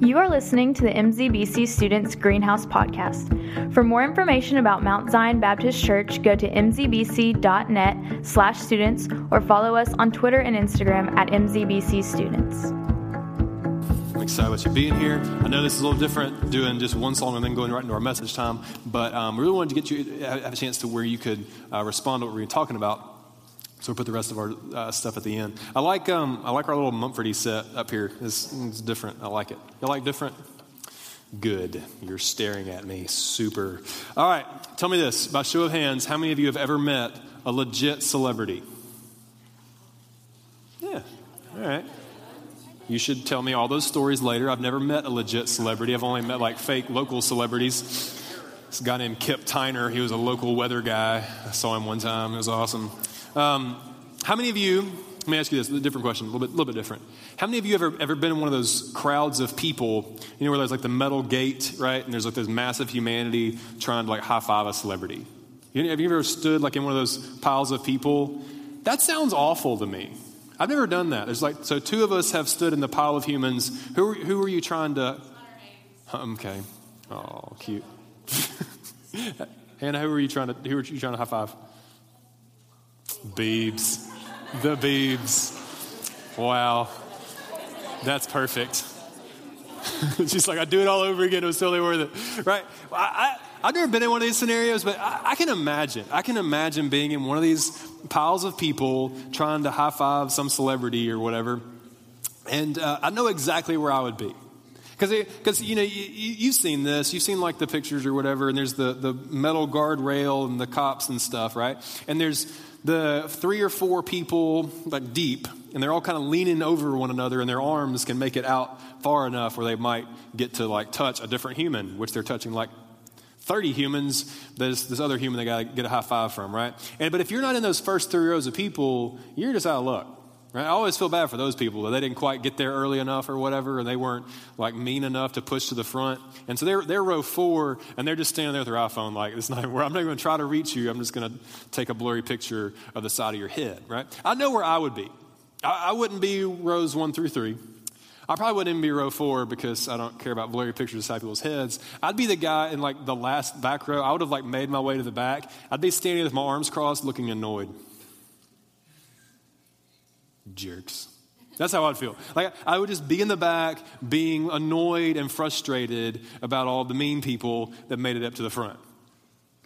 You are listening to the MZBC Students Greenhouse Podcast. For more information about Mount Zion Baptist Church, go to mzbc.net slash students or follow us on Twitter and Instagram at MZBC Students. I'm excited about you being here. I know this is a little different, doing just one song and then going right into our message time, but um, we really wanted to get you have a chance to where you could uh, respond to what we were talking about. So we'll put the rest of our uh, stuff at the end. I like um, I like our little Mumfordy set up here. It's, it's different. I like it. You like different? Good. You're staring at me. Super. All right. Tell me this by show of hands. How many of you have ever met a legit celebrity? Yeah. All right. You should tell me all those stories later. I've never met a legit celebrity. I've only met like fake local celebrities. This guy named Kip Tyner. He was a local weather guy. I saw him one time. It was awesome. Um, how many of you, let me ask you this, a different question, a little bit, little bit different. How many of you ever, ever been in one of those crowds of people, you know, where there's like the metal gate, right? And there's like this massive humanity trying to like high five a celebrity? Have you ever stood like in one of those piles of people? That sounds awful to me. I've never done that. There's like, so two of us have stood in the pile of humans. Who, who are you trying to? Okay. Oh, cute. Hannah, who are you trying to, who are you trying to high five? Beebs. The Beebs. Wow. That's perfect. She's like, I do it all over again. It was totally worth it. Right? I, I, have never been in one of these scenarios, but I, I, can imagine. I can imagine being in one of these piles of people trying to high five some celebrity or whatever. And uh, I know exactly where I would be. Because, because you know, you, have seen this. You've seen like the pictures or whatever, and there's the, the metal guardrail and the cops and stuff, right? And there's the three or four people like deep and they're all kind of leaning over one another and their arms can make it out far enough where they might get to like touch a different human which they're touching like 30 humans there's this other human they got to get a high five from right and but if you're not in those first three rows of people you're just out of luck Right? I always feel bad for those people that they didn't quite get there early enough or whatever, and they weren't like mean enough to push to the front. And so they're, they're row four, and they're just standing there with their iPhone, like, it's not where I'm not even going to try to reach you. I'm just going to take a blurry picture of the side of your head, right? I know where I would be. I, I wouldn't be rows one through three. I probably wouldn't even be row four because I don't care about blurry pictures of people's heads. I'd be the guy in like the last back row. I would have like made my way to the back. I'd be standing with my arms crossed, looking annoyed. Jerks. That's how I'd feel. Like I would just be in the back, being annoyed and frustrated about all the mean people that made it up to the front.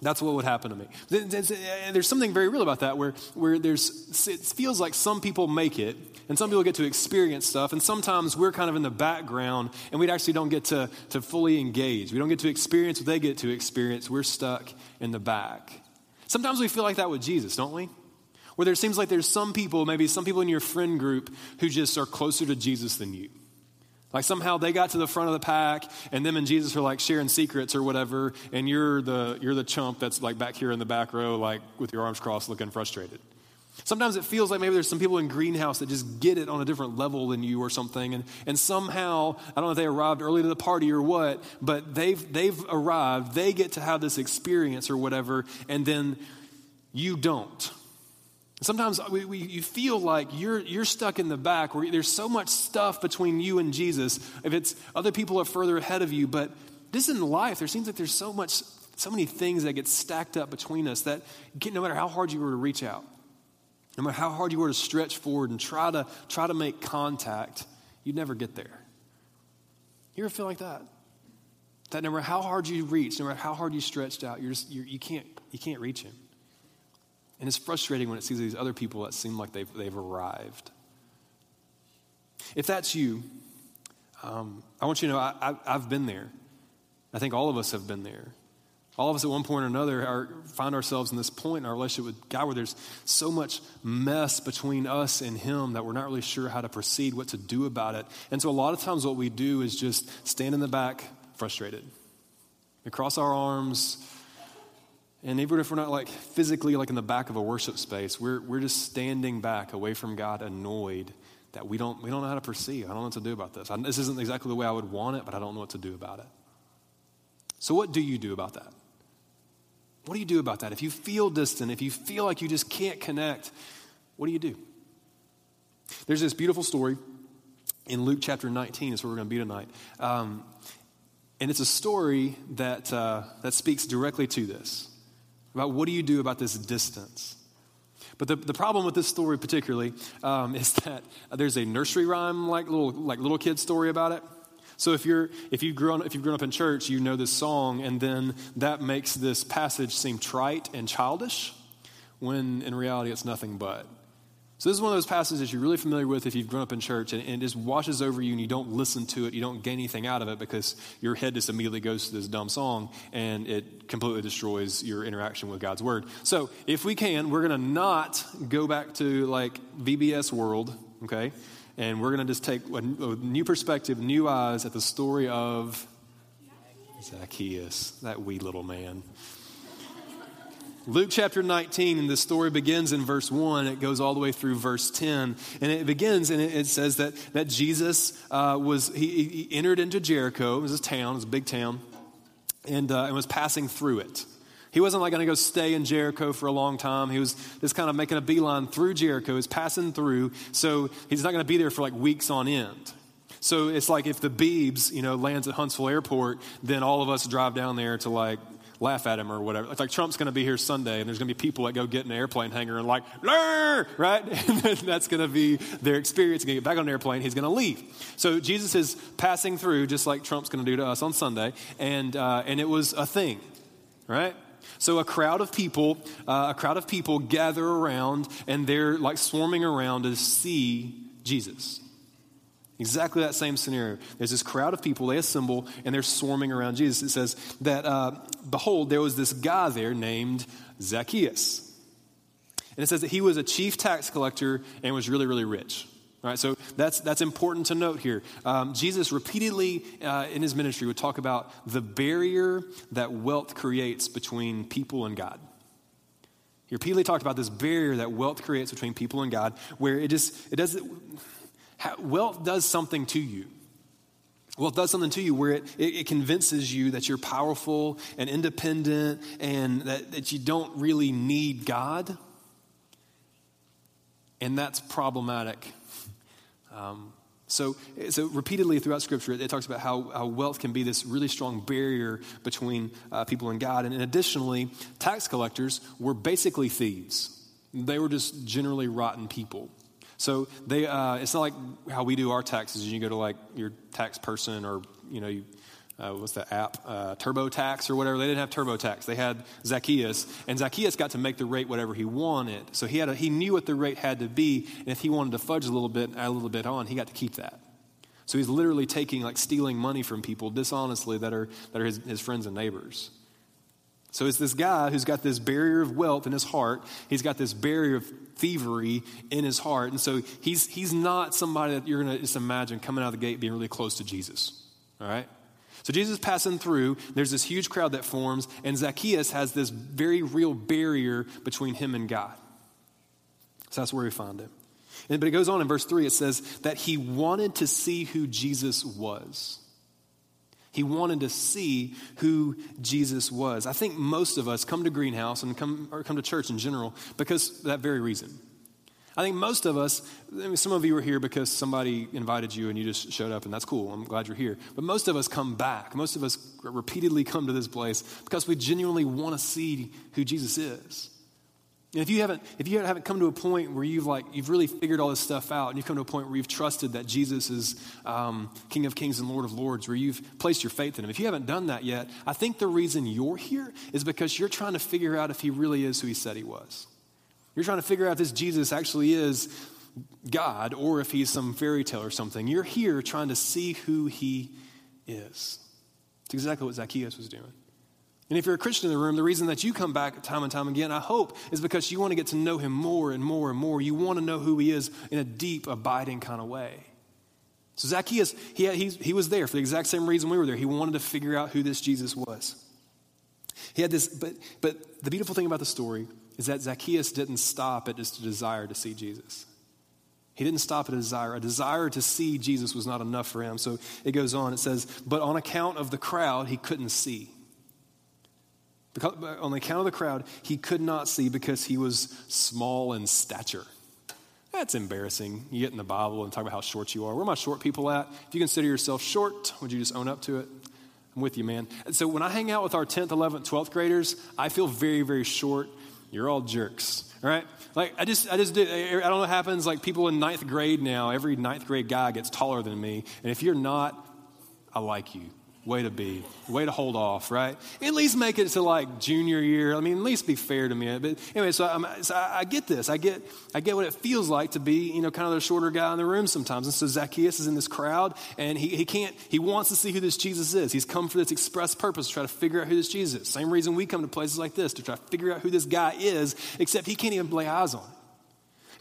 That's what would happen to me. Eh, there's something very real about that, where, where there's, it feels like some people make it, and some people get to experience stuff, and sometimes we're kind of in the background, and we actually don't get to, to fully engage. We don't get to experience what they get to experience. We're stuck in the back. Sometimes we feel like that with Jesus, don't we? Where there seems like there's some people, maybe some people in your friend group, who just are closer to Jesus than you. Like somehow they got to the front of the pack, and them and Jesus are like sharing secrets or whatever, and you're the you're the chump that's like back here in the back row, like with your arms crossed, looking frustrated. Sometimes it feels like maybe there's some people in greenhouse that just get it on a different level than you or something, and, and somehow I don't know if they arrived early to the party or what, but they've they've arrived, they get to have this experience or whatever, and then you don't. Sometimes we, we, you feel like you're, you're stuck in the back where there's so much stuff between you and Jesus. If it's other people are further ahead of you, but this in life, there seems like there's so much, so many things that get stacked up between us that no matter how hard you were to reach out, no matter how hard you were to stretch forward and try to try to make contact, you'd never get there. You ever feel like that? That no matter how hard you reach, no matter how hard you stretched out, you're just, you're, you can't you can't reach him. And it's frustrating when it sees these other people that seem like they've, they've arrived. If that's you, um, I want you to know I, have been there. I think all of us have been there. All of us at one point or another are, find ourselves in this point in our relationship with God where there's so much mess between us and Him that we're not really sure how to proceed, what to do about it. And so a lot of times what we do is just stand in the back frustrated. We cross our arms, and even if we're not like physically like in the back of a worship space, we're, we're just standing back away from God, annoyed that we don't, we don't know how to perceive. I don't know what to do about this. I, this isn't exactly the way I would want it, but I don't know what to do about it. So, what do you do about that? What do you do about that? If you feel distant, if you feel like you just can't connect, what do you do? There's this beautiful story in Luke chapter 19 is where we're going to be tonight. Um, and it's a story that, uh, that speaks directly to this about what do you do about this distance. But the, the problem with this story particularly um, is that there's a nursery rhyme like little like little kid story about it. So if you're if you've grown if you've grown up in church, you know this song, and then that makes this passage seem trite and childish, when in reality it's nothing but. So this is one of those passages you're really familiar with if you've grown up in church, and, and, it just washes over you, and you don't listen to it, you don't gain anything out of it because your head just immediately goes to this dumb song, and it completely destroys your interaction with God's word. So if we can, we're going to not go back to like VBS world, okay? And we're going to just take a, a new perspective, new eyes at the story of Zacchaeus, that wee little man. Luke chapter 19, and the story begins in verse 1. It goes all the way through verse 10. And it begins, and it says that, that Jesus uh, was, he, he, entered into Jericho. It was a town, it was a big town, and, uh, and was passing through it. He wasn't like going to go stay in Jericho for a long time. He was just kind of making a beeline through Jericho. He's passing through, so he's not going to be there for like weeks on end. So it's like if the Beebs, you know, lands at Huntsville Airport, then all of us drive down there to like laugh at him or whatever. It's like Trump's going to be here Sunday, and there's going to be people that go get an airplane hangar and like, Lurr! right? And that's going to be their experience. Going to get back on an airplane, he's going to leave. So Jesus is passing through, just like Trump's going to do to us on Sunday, and uh, and it was a thing, right? So a crowd of people, uh, a crowd of people gather around, and they're like swarming around to see Jesus. Exactly that same scenario. There's this crowd of people, they assemble, and they're swarming around Jesus. It says that, uh, behold, there was this guy there named Zacchaeus. And it says that he was a chief tax collector and was really, really rich. All right, so that's, that's important to note here. Um, Jesus repeatedly uh, in his ministry would talk about the barrier that wealth creates between people and God. He repeatedly talked about this barrier that wealth creates between people and God, where it just, it doesn't, wealth does something to you. Wealth does something to you where it, it, it, convinces you that you're powerful and independent and that, that you don't really need God. And that's problematic. Um, so, so, repeatedly throughout Scripture, it talks about how, how wealth can be this really strong barrier between uh, people and God. And additionally, tax collectors were basically thieves, they were just generally rotten people. So they, uh, it's not like how we do our taxes. You go to like your tax person or, you know, you, uh, what's the app? Uh, TurboTax or whatever. They didn't have TurboTax. They had Zacchaeus, and Zacchaeus got to make the rate whatever he wanted. So he had a, he knew what the rate had to be, and if he wanted to fudge a little bit, add a little bit on, he got to keep that. So he's literally taking like stealing money from people dishonestly that are that are his, his friends and neighbors. So it's this guy who's got this barrier of wealth in his heart. He's got this barrier of thievery in his heart. And so he's, he's not somebody that you're going to just imagine coming out of the gate being really close to Jesus. All right? So Jesus passing through. There's this huge crowd that forms, and Zacchaeus has this very real barrier between him and God. So that's where we find. And, but it goes on in verse 3, it says that he wanted to see who Jesus was. He wanted to see who Jesus was. I think most of us come to Greenhouse and come, or come to church in general because that very reason. I think most of us, I mean, some of you are here because somebody invited you and you just showed up, and that's cool. I'm glad you're here. But most of us come back. Most of us repeatedly come to this place because we genuinely want to see who Jesus is. And if you haven't, if you haven't come to a point where you've like you've really figured all this stuff out, and you've come to a point where you've trusted that Jesus is um, King of Kings and Lord of Lords, where you've placed your faith in Him, if you haven't done that yet, I think the reason you're here is because you're trying to figure out if He really is who He said He was. You're trying to figure out if this Jesus actually is God or if He's some fairy tale or something. You're here trying to see who He is. It's exactly what Zacchaeus was doing. And if you're a Christian in the room, the reason that you come back time and time again, I hope, is because you want to get to know him more and more and more. You want to know who he is in a deep, abiding kind of way. So Zacchaeus, he, had, he, he was there for the exact same reason we were there. He wanted to figure out who this Jesus was. He had this, but, but the beautiful thing about the story is that Zacchaeus didn't stop at just a desire to see Jesus. He didn't stop at a desire. A desire to see Jesus was not enough for him. So it goes on. It says, But on account of the crowd, he couldn't see. Because, uh, on the account of the crowd, he could not see because he was small in stature. That's embarrassing. You get in the Bible and talk about how short you are. Where are my short people at? If you consider yourself short, would you just own up to it? I'm with you, man. And so when I hang out with our 10th, 11th, 12th graders, I feel very, very short. You're all jerks, all right? Like, I just, I just I don't know what happens. Like, people in ninth grade now, every ninth grade guy gets taller than me. And if you're not, I like you. Way to be. Way to hold off, right? At least make it to like junior year. I mean, at least be fair to me. But anyway, so, so I get this. I get, I get what it feels like to be, you know, kind of the shorter guy in the room sometimes. And so Zacchaeus is in this crowd and he, he can't, he wants to see who this Jesus is. He's come for this express purpose to try to figure out who this Jesus is. Same reason we come to places like this to try to figure out who this guy is, except he can't even lay eyes on him.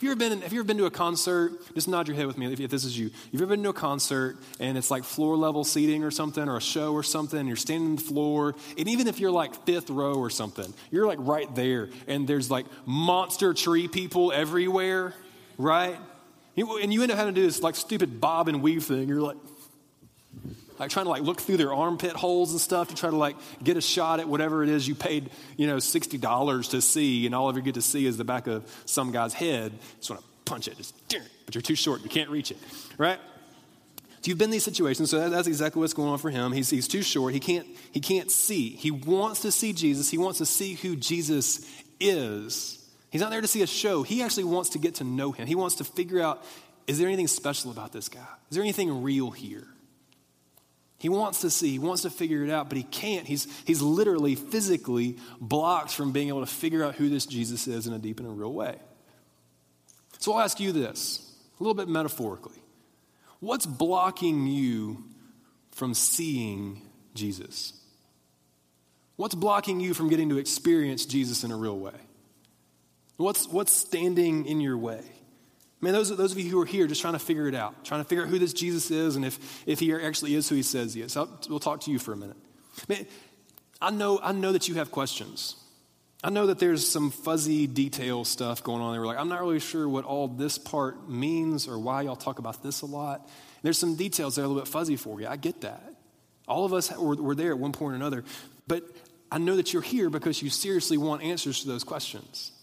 You ever been, have you ever been to a concert? Just nod your head with me if, if this is you. You've you ever been to a concert and it's like floor level seating or something, or a show or something, you're standing on the floor, and even if you're like fifth row or something, you're like right there, and there's like monster tree people everywhere, right? And you end up having to do this like stupid bob and weave thing. You're like, like trying to like look through their armpit holes and stuff to try to like get a shot at whatever it is you paid, you know, $60 to see, and all of you get to see is the back of some guy's head. Just want to punch it, just, but you're too short, you can't reach it, right? So you've been in these situations, so that's exactly what's going on for him. He's, he's too short, he can't, he can't see. He wants to see Jesus, he wants to see who Jesus is. He's not there to see a show, he actually wants to get to know him. He wants to figure out is there anything special about this guy? Is there anything real here? He wants to see, he wants to figure it out, but he can't. He's, he's literally, physically blocked from being able to figure out who this Jesus is in a deep and a real way. So I'll ask you this, a little bit metaphorically. What's blocking you from seeing Jesus? What's blocking you from getting to experience Jesus in a real way? What's, what's standing in your way? Man, those, those of you who are here just trying to figure it out, trying to figure out who this Jesus is and if, if he actually is who he says he is. I'll, we'll talk to you for a minute. Man, I know, I know that you have questions. I know that there's some fuzzy detail stuff going on there. We're like, I'm not really sure what all this part means or why y'all talk about this a lot. There's some details that are a little bit fuzzy for you. I get that. All of us were, were there at one point or another. But I know that you're here because you seriously want answers to those questions.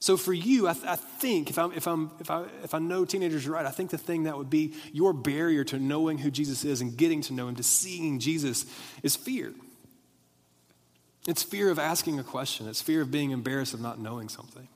So for you, I, th- I think if, I'm, if, I'm, if, I, if I know teenagers right, I think the thing that would be your barrier to knowing who Jesus is and getting to know him, to seeing Jesus, is fear. It's fear of asking a question. It's fear of being embarrassed of not knowing something.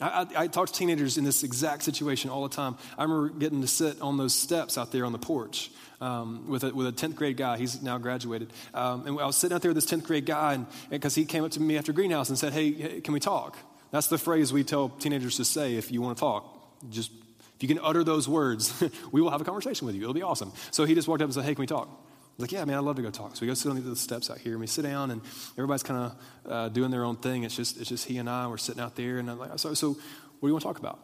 I, I, I, talk to teenagers in this exact situation all the time. I remember getting to sit on those steps out there on the porch um, with, a, with a 10th grade guy. He's now graduated. Um, and I was sitting out there with this 10th grade guy because he came up to me after Greenhouse and said, hey, can we talk? That's the phrase we tell teenagers to say if you want to talk. Just if you can utter those words, we will have a conversation with you. It'll be awesome. So he just walked up and said, Hey, can we talk? I like, Yeah, man, I'd love to go talk. So we go sit on the steps out here and we sit down and everybody's kind of uh, doing their own thing. It's just, it's just he and I. We're sitting out there and I'm like, So, so what do you want to talk about?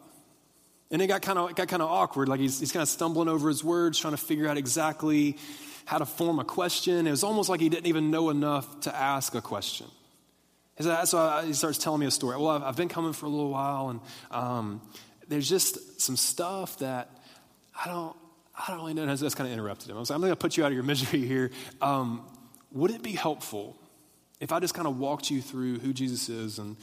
And it got kind of got kind of awkward. Like he's, he's kind of stumbling over his words, trying to figure out exactly how to form a question. It was almost like he didn't even know enough to ask a question. So he starts telling me a story. Well, I've been coming for a little while, and um, there's just some stuff that I don't, I don't really know. That's kind of interrupted him. I was like, I'm going to put you out of your misery here. Um, would it be helpful if I just kind of walked you through who Jesus is and,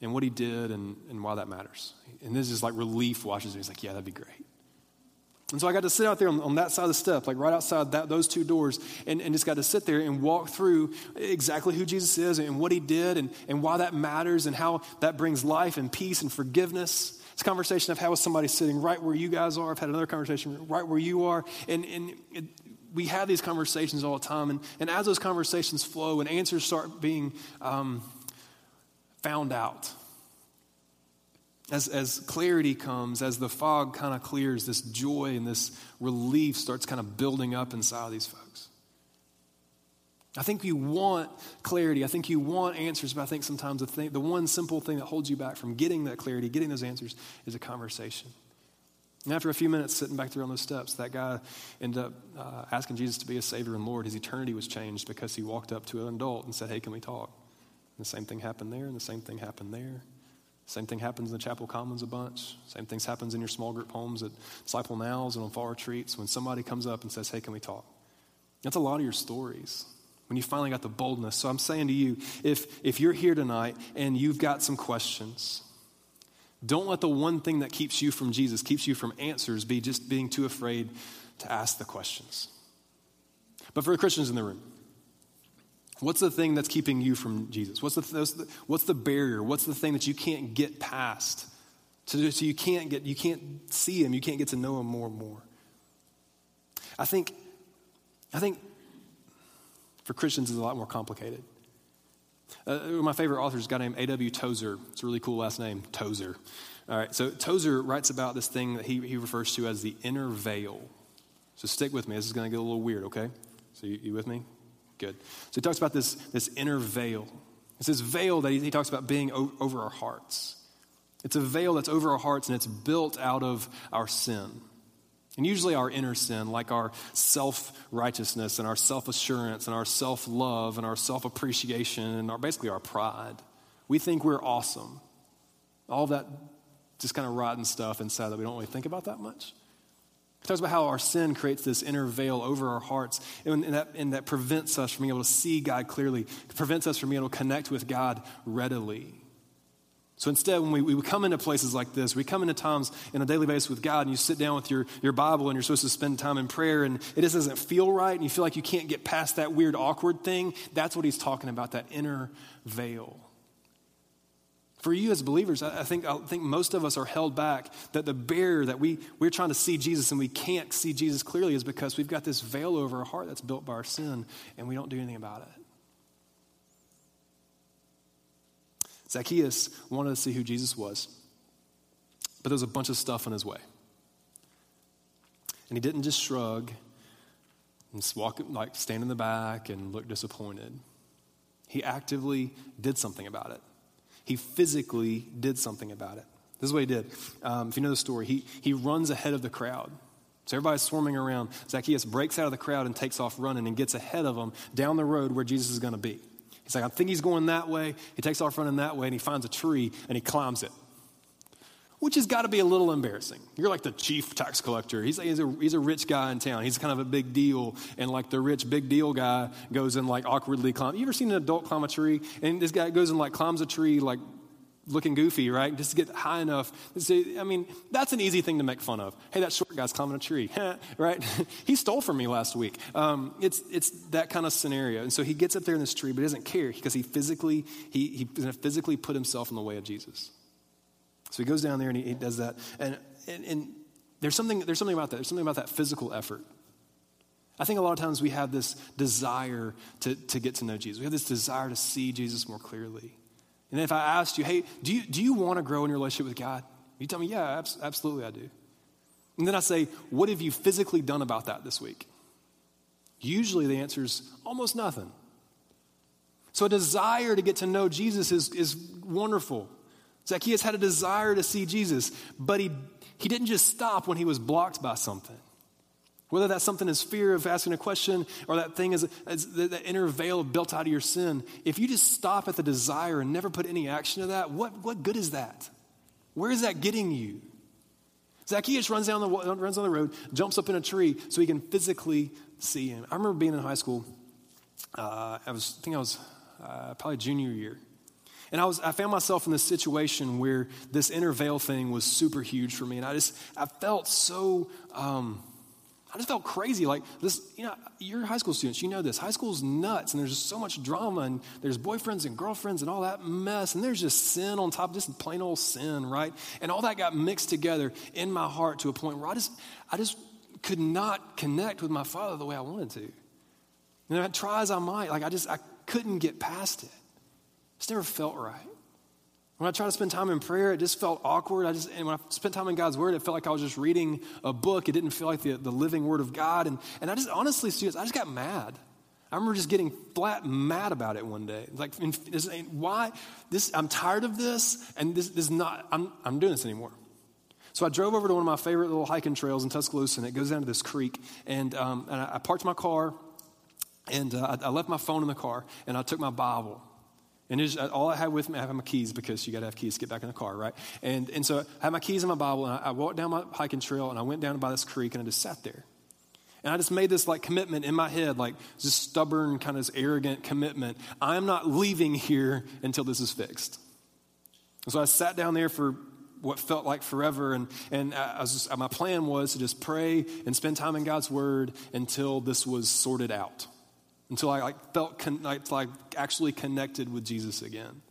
and what he did and, and why that matters? And this is like relief washes me. He's like, yeah, that'd be great. And so I got to sit out there on, on, that side of the step, like right outside that, those two doors, and, and just got to sit there and walk through exactly who Jesus is and what he did and, and why that matters and how that brings life and peace and forgiveness. It's a conversation I've had with somebody sitting right where you guys are. I've had another conversation right where you are. And, and it, we have these conversations all the time. And, and as those conversations flow and answers start being um, found out, as, as clarity comes, as the fog kind of clears, this joy and this relief starts kind of building up inside of these folks. I think you want clarity. I think you want answers, but I think sometimes the, thing, the one simple thing that holds you back from getting that clarity, getting those answers, is a conversation. And after a few minutes sitting back there on those steps, that guy ended up uh, asking Jesus to be his Savior and Lord. His eternity was changed because he walked up to an adult and said, Hey, can we talk? And the same thing happened there, and the same thing happened there. Same thing happens in the Chapel Commons a bunch. Same things happens in your small group homes at Disciple Nows and on fall retreats when somebody comes up and says, Hey, can we talk? That's a lot of your stories when you finally got the boldness. So I'm saying to you, if, if you're here tonight and you've got some questions, Don't let the one thing that keeps you from Jesus, keeps you from answers, be just being too afraid to ask the questions. But for the Christians in the room, what's the thing that's keeping you from Jesus? What's the, what's the barrier? What's the thing that you can't get past? So you can't get, you can't see him, you can't get to know him more and more. I think, I think for Christians is a lot more complicated. Uh, my favorite author is a guy named A.W. Tozer. It's a really cool last name, Tozer. All right, so Tozer writes about this thing that he, he refers to as the inner veil. So stick with me. This is going to get a little weird, okay? So you, you, with me? Good. So he talks about this, this inner veil. It's this veil that he, he talks about being o- over our hearts. It's a veil that's over our hearts and it's built out of our sin. And usually our inner sin, like our self righteousness and our self assurance and our self love and our self appreciation and our, basically our pride. We think we're awesome. All that just kind of rotten stuff inside that we don't really think about that much. It talks about how our sin creates this inner veil over our hearts, and, that, and that prevents us from being able to see God clearly, prevents us from being able to connect with God readily. So instead, when we, we come into places like this, we come into times in a daily basis with God, and you sit down with your, your Bible and you're supposed to spend time in prayer, and it just doesn't feel right, and you feel like you can't get past that weird, awkward thing. That's what he's talking about, that inner veil. For you as believers, I think, I think most of us are held back that the barrier that we, we're trying to see Jesus and we can't see Jesus clearly is because we've got this veil over our heart that's built by our sin, and we don't do anything about it. Zacchaeus wanted to see who Jesus was, but there was a bunch of stuff in his way. And he didn't just shrug and just walk, like stand in the back and look disappointed. He actively did something about it. He physically did something about it. This is what he did. Um, if you know the story, he, he runs ahead of the crowd. So everybody's swarming around. Zacchaeus breaks out of the crowd and takes off running and gets ahead of them down the road where Jesus is going to be. He's like, I think he's going that way. He takes off running that way and he finds a tree and he climbs it, which has got to be a little embarrassing. You're like the chief tax collector. He's, he's, a, he's a rich guy in town. He's kind of a big deal. And like the rich big deal guy goes and like awkwardly climb. You ever seen an adult climb a tree? And this guy goes and like climbs a tree like looking goofy, right? Just to get high enough. I mean, that's an easy thing to make fun of. Hey, that short guy's climbing a tree, right? he stole from me last week. Um, it's, it's that kind of scenario. And so he gets up there in this tree, but he doesn't care because he physically, he, he physically put himself in the way of Jesus. So he goes down there and he, he does that. And, and, and there's, something, there's something about that. There's something about that physical effort. I think a lot of times we have this desire to, to get to know Jesus. We have this desire to see Jesus more clearly. And if I asked you, hey, do you, do you want to grow in your relationship with God? You tell me, yeah, absolutely I do. And then I say, what have you physically done about that this week? Usually the answer is almost nothing. So a desire to get to know Jesus is, is wonderful. Zacchaeus had a desire to see Jesus, but he, he didn't just stop when he was blocked by something. Whether that's something is fear of asking a question or that thing is, is the, inner veil built out of your sin, if you just stop at the desire and never put any action to that, what, what good is that? Where is that getting you? Zacchaeus runs down the runs on the road, jumps up in a tree so he can physically see him. I remember being in high school. Uh, I was, I think I was uh, probably junior year, and I was, I found myself in this situation where this inner veil thing was super huge for me, and I just, I felt so. Um, I just felt crazy. Like this, you know, you're high school students, you know this. High school's nuts, and there's just so much drama, and there's boyfriends and girlfriends and all that mess, and there's just sin on top, of just plain old sin, right? And all that got mixed together in my heart to a point where I just, I just could not connect with my father the way I wanted to. And I try as I might, like I just, I couldn't get past it. It just never felt right. When I tried to spend time in prayer, it just felt awkward. I just, and when I spent time in God's Word, it felt like I was just reading a book. It didn't feel like the, the living Word of God. And, and I just, honestly, students, I just got mad. I remember just getting flat mad about it one day. Like, why? This, I'm tired of this, and this, this is not, I'm, I'm doing this anymore. So I drove over to one of my favorite little hiking trails in Tuscaloosa, and it goes down to this creek. And, um, and I, I, parked my car, and uh, I, I left my phone in the car, and I took my Bible. And just, uh, all I had with me, I have my keys because you got to have keys to get back in the car, right? And, and so I had my keys in my Bible, and I, I walked down my hiking trail, and I went down by this creek, and I just sat there. And I just made this like commitment in my head, like this stubborn, kind of this arrogant commitment. I'm not leaving here until this is fixed. And so I sat down there for what felt like forever. And, and I just, my plan was to just pray and spend time in God's Word until this was sorted out, until I like, felt con- like, like actually connected with Jesus again.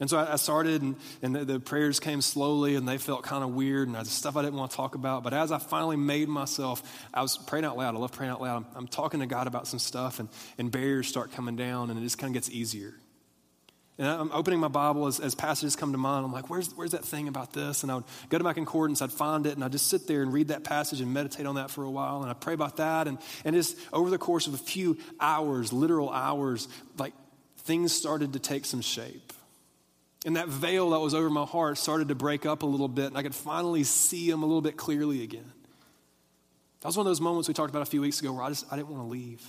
And so I, started, and, and the, the, prayers came slowly, and they felt kind of weird, and stuff I didn't want to talk about. But as I finally made myself, I was praying out loud. I love praying out loud. I'm, I'm talking to God about some stuff, and, and barriers start coming down, and it just kind of gets easier. And I'm opening my Bible as, as, passages come to mind. I'm like, where's, where's that thing about this? And I would go to my concordance, I'd find it, and I'd just sit there and read that passage and meditate on that for a while. And I'd pray about that. And, and just over the course of a few hours, literal hours, like things started to take some shape. And that veil that was over my heart started to break up a little bit, and I could finally see him a little bit clearly again. That was one of those moments we talked about a few weeks ago where I just I didn't want to leave.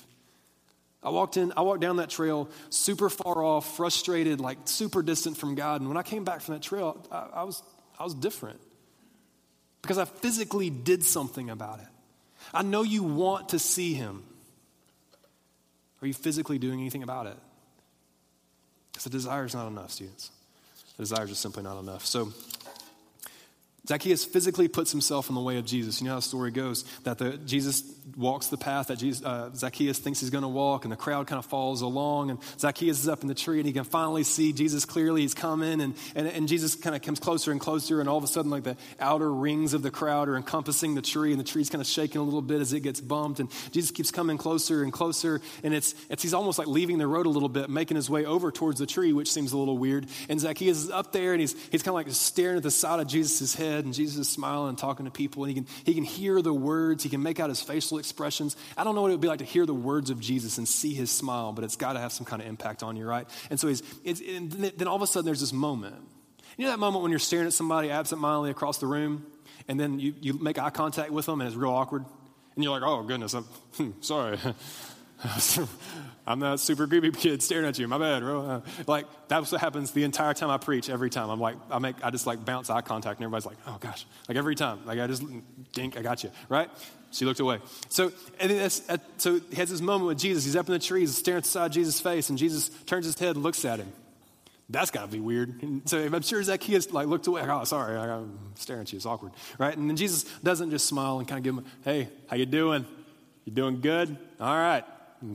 I walked in, I walked down that trail super far off, frustrated, like super distant from God. And when I came back from that trail, I, I was, I was different because I physically did something about it. I know you want to see him. Are you physically doing anything about it? Because the desire is not enough, students. The desire is just simply not enough. So, Zacchaeus physically puts himself in the way of Jesus. You know how the story goes that the, Jesus walks the path that Jesus, uh, Zacchaeus thinks he's going to walk, and the crowd kind of follows along. And Zacchaeus is up in the tree, and he can finally see Jesus clearly. He's coming, and, and, and Jesus kind of comes closer and closer, and all of a sudden, like the outer rings of the crowd are encompassing the tree, and the tree's kind of shaking a little bit as it gets bumped. And Jesus keeps coming closer and closer, and it's, it's he's almost like leaving the road a little bit, making his way over towards the tree, which seems a little weird. And Zacchaeus is up there, and he's, he's kind of like staring at the side of Jesus' head head, and Jesus is smiling and talking to people, and he can, he can hear the words, he can make out his facial expressions. I don't know what it would be like to hear the words of Jesus and see his smile, but it's got to have some kind of impact on you, right? And so he's, and then all of a sudden there's this moment. You know that moment when you're staring at somebody absentmindedly across the room, and then you, you make eye contact with them, and it's real awkward? And you're like, oh, goodness, I'm hmm, sorry. I'm that super creepy kid staring at you. My bad, bro. Uh, like that's what happens the entire time I preach. Every time I'm like, I make, I just like bounce eye contact, and everybody's like, oh gosh, like every time, like I just dink, I got you, right? She looked away. So, and then that's, so he has this moment with Jesus. He's up in the trees, staring inside Jesus' face, and Jesus turns his head and looks at him. That's got to be weird. And so I'm sure Zacchaeus like looked away. Oh, sorry, I'm staring at you. It's awkward, right? And then Jesus doesn't just smile and kind of give him, hey, how you doing? You doing good? All right.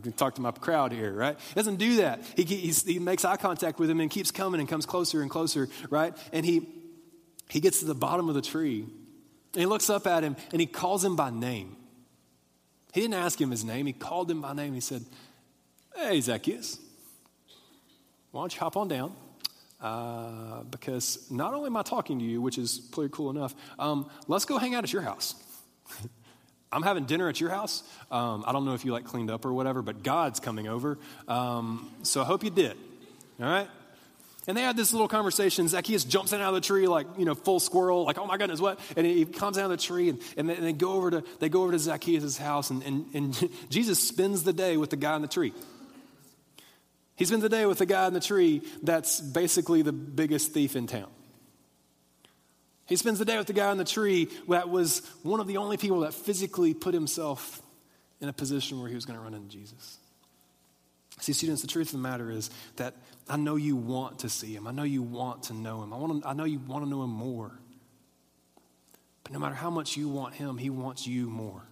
Can talk to my crowd here, right? He doesn't do that. He, he makes eye contact with him and keeps coming and comes closer and closer, right? And he, he gets to the bottom of the tree and he looks up at him and he calls him by name. He didn't ask him his name, he called him by name. He said, Hey, Zacchaeus, why don't you hop on down? Uh, because not only am I talking to you, which is pretty cool enough, um, let's go hang out at your house. I'm having dinner at your house. Um, I don't know if you like cleaned up or whatever, but God's coming over. Um, so I hope you did. All right? And they had this little conversation. Zacchaeus jumps in out of the tree like, you know, full squirrel, like, oh my goodness, what? And he comes out of the tree and, and, they, and they, go over to, they go over to Zacchaeus' house and, and, and Jesus spends the day with the guy in the tree. He spends the day with the guy in the tree that's basically the biggest thief in town. He spends the day with the guy on the tree that was one of the only people that physically put himself in a position where he was going to run into Jesus. See, students, the truth of the matter is that I know you want to see him. I know you want to know him. I, want to, I know you want to know him more. But no matter how much you want him, he wants you more.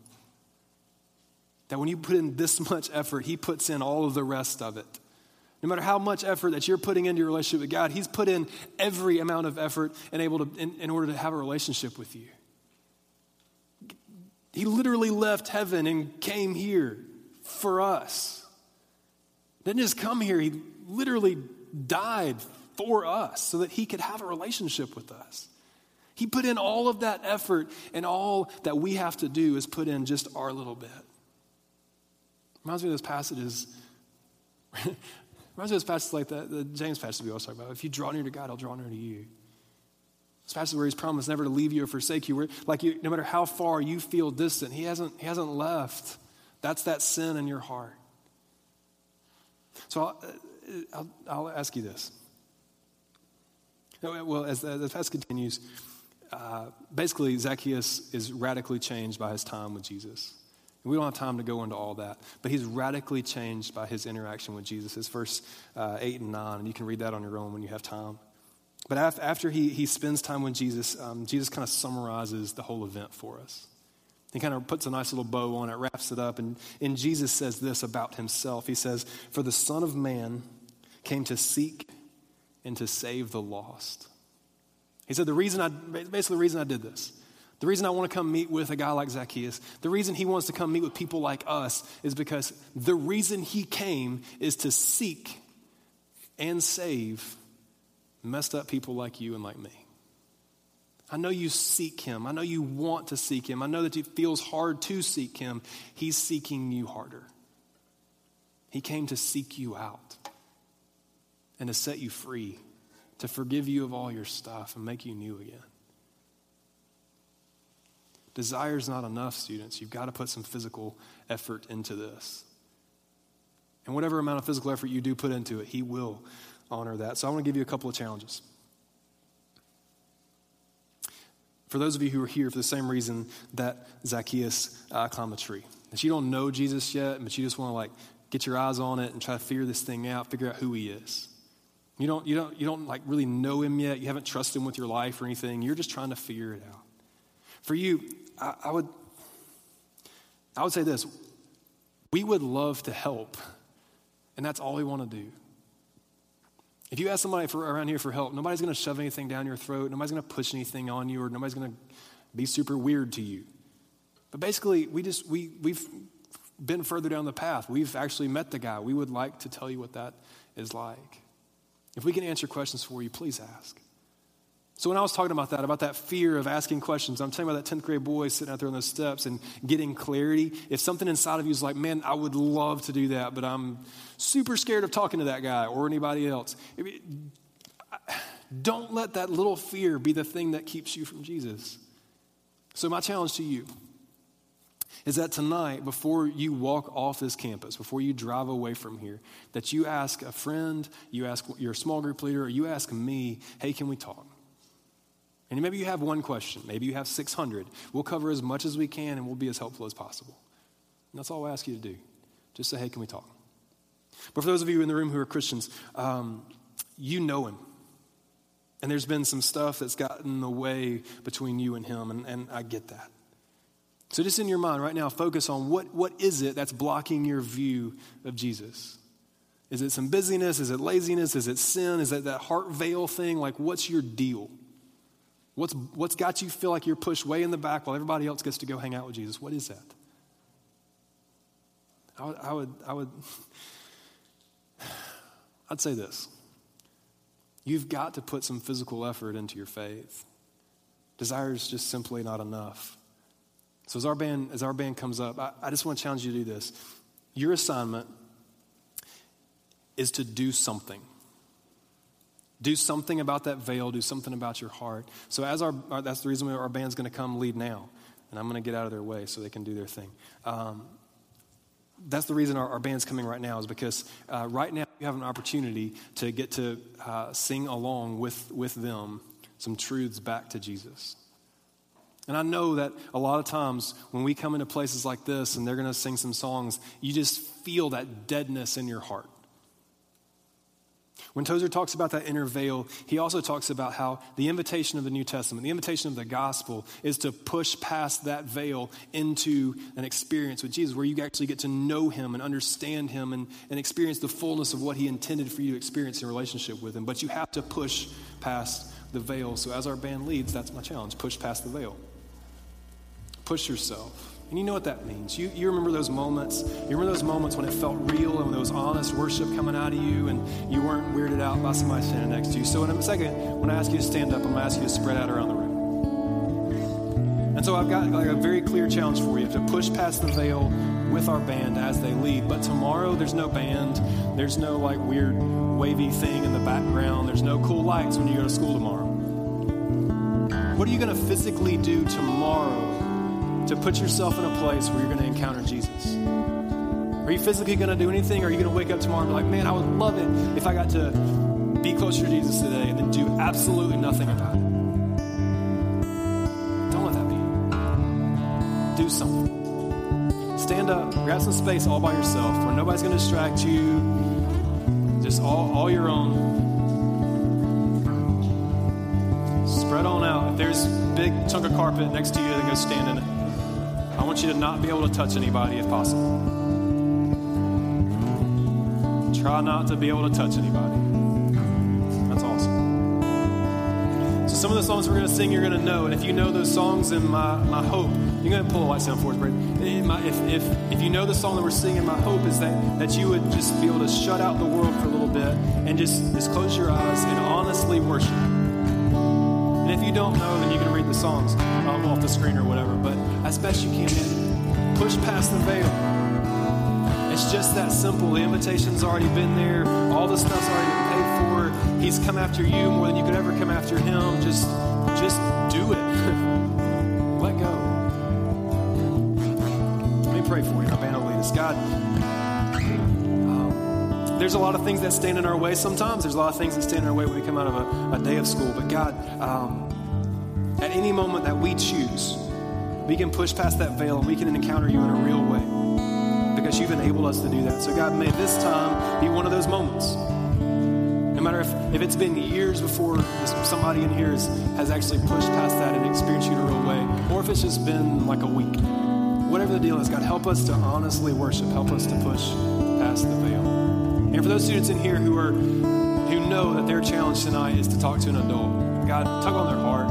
That when you put in this much effort, he puts in all of the rest of it. No matter how much effort that you're putting into your relationship with God, He's put in every amount of effort and able to, in, in order to have a relationship with you. He literally left heaven and came here for us. Didn't just come here, He literally died for us so that He could have a relationship with us. He put in all of that effort, and all that we have to do is put in just our little bit. Reminds me of those passages Reminds me of those passages like the, the James passage we always talk about. If you draw near to God, He'll draw near to you. This passage where He's promised never to leave you or forsake you. Where, like you, no matter how far you feel distant, He hasn't, he hasn't left. That's that sin in your heart. So I'll, I'll, I'll ask you this. Well, as the, the passage continues, uh, basically Zacchaeus is radically changed by his time with Jesus. We don't have time to go into all that, but he's radically changed by his interaction with Jesus. It's verse uh, 8 and 9, and you can read that on your own when you have time. But after he, he spends time with Jesus, um, Jesus kind of summarizes the whole event for us. He kind of puts a nice little bow on it, wraps it up, and, and Jesus says this about himself. He says, For the Son of Man came to seek and to save the lost. He said, The reason I, basically, the reason I did this, the reason I want to come meet with a guy like Zacchaeus, the reason he wants to come meet with people like us is because the reason he came is to seek and save messed up people like you and like me. I know you seek him. I know you want to seek him. I know that it feels hard to seek him. He's seeking you harder. He came to seek you out and to set you free, to forgive you of all your stuff and make you new again. Desire is not enough, students. You've got to put some physical effort into this. And whatever amount of physical effort you do put into it, He will honor that. So I want to give you a couple of challenges. For those of you who are here for the same reason that Zacchaeus uh, climbed a tree, that you don't know Jesus yet, but you just want to like get your eyes on it and try to figure this thing out, figure out who he is. You don't, you don't, you don't like really know him yet. You haven't trusted him with your life or anything. You're just trying to figure it out. For you, I, I would, I would say this: we would love to help, and that's all we want to do. If you ask somebody for, around here for help, nobody's going to shove anything down your throat. Nobody's going to push anything on you, or nobody's going to be super weird to you. But basically, we just we we've been further down the path. We've actually met the guy. We would like to tell you what that is like. If we can answer questions for you, please ask. So when I was talking about that, about that fear of asking questions, I'm talking about that 10th grade boy sitting out there on those steps and getting clarity. If something inside of you is like, man, I would love to do that, but I'm super scared of talking to that guy or anybody else. Don't let that little fear be the thing that keeps you from Jesus. So my challenge to you is that tonight, before you walk off this campus, before you drive away from here, that you ask a friend, you ask your small group leader, or you ask me, hey, can we talk? And maybe you have one question, maybe you have 600. We'll cover as much as we can and we'll be as helpful as possible. And that's all I ask you to do. Just say, hey, can we talk? But for those of you in the room who are Christians, um, you know him. And there's been some stuff that's gotten in the way between you and him, and, and I get that. So just in your mind right now, focus on what, what is it that's blocking your view of Jesus? Is it some busyness? Is it laziness? Is it sin? Is it that heart veil thing? Like, what's your deal? What's, what's got you feel like you're pushed way in the back while everybody else gets to go hang out with Jesus? What is that? I would, I would, I would I'd say this. You've got to put some physical effort into your faith. Desire is just simply not enough. So as our band, as our band comes up, I, I just want to challenge you to do this. Your assignment is to do something. Do something about that veil. Do something about your heart. So, as our, our that's the reason our band's going to come lead now, and I'm going to get out of their way so they can do their thing. Um, that's the reason our, our, band's coming right now is because uh, right now you have an opportunity to get to uh, sing along with, with them some truths back to Jesus. And I know that a lot of times when we come into places like this and they're going to sing some songs, you just feel that deadness in your heart. When Tozer talks about that inner veil, he also talks about how the invitation of the New Testament, the invitation of the gospel, is to push past that veil into an experience with Jesus where you actually get to know him and understand him and, and experience the fullness of what he intended for you to experience in relationship with him. But you have to push past the veil. So, as our band leads, that's my challenge push past the veil. Push yourself. And you know what that means. You, you remember those moments. You remember those moments when it felt real and when there was honest worship coming out of you and you weren't weirded out by somebody standing next to you. So in a second, when I ask you to stand up, I'm going to ask you to spread out around the room. And so I've got like a very clear challenge for you to push past the veil with our band as they lead. But tomorrow, there's no band. There's no like weird wavy thing in the background. There's no cool lights when you go to school tomorrow. What are you going to physically do tomorrow to put yourself in a place where you're going to encounter Jesus? Are you physically going to do anything? Or are you going to wake up tomorrow and be like, man, I would love it if I got to be closer to Jesus today and then do absolutely nothing about it? Don't let that be. Do something. Stand up, grab some space all by yourself where nobody's going to distract you, just all, all your own. Spread on out. If there's a big chunk of carpet next to you that goes stand in it. I want you to not be able to touch anybody if possible. Try not to be able to touch anybody. That's awesome. So some of the songs we're going to sing, you're going to know. And if you know those songs, then my, my hope, you're going to pull a light sound for us, If, if, if you know the song that we're singing, my hope is that, that you would just be able to shut out the world for a little bit and just, just close your eyes and honestly worship. And if you don't know, then you can read the songs um, off the screen or whatever. But as best you can, push past the veil. It's just that simple. The invitation's already been there. All the stuff's already been paid for. He's come after you more than you could ever come after him. Just, just do it. Let go. Let me pray for you. Our band will lead us. God, um, there's a lot of things that stand in our way sometimes. There's a lot of things that stand in our way when we come out of a, a day of school. But God, um, at any moment that we choose, we can push past that veil and we can encounter you in a real way because you've enabled us to do that. So, God, may this time be one of those moments. No matter if, if it's been years before somebody in here has, has actually pushed past that and experienced you in a real way, or if it's just been like a week. Whatever the deal is, God, help us to honestly worship. Help us to push past the veil. And for those students in here who are who know that their challenge tonight is to talk to an adult, God, tug on their heart.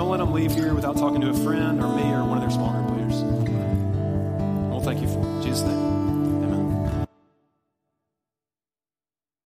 Don't let them leave here without talking to a friend or me or one of their small group leaders. Well, thank you for it. Jesus' name.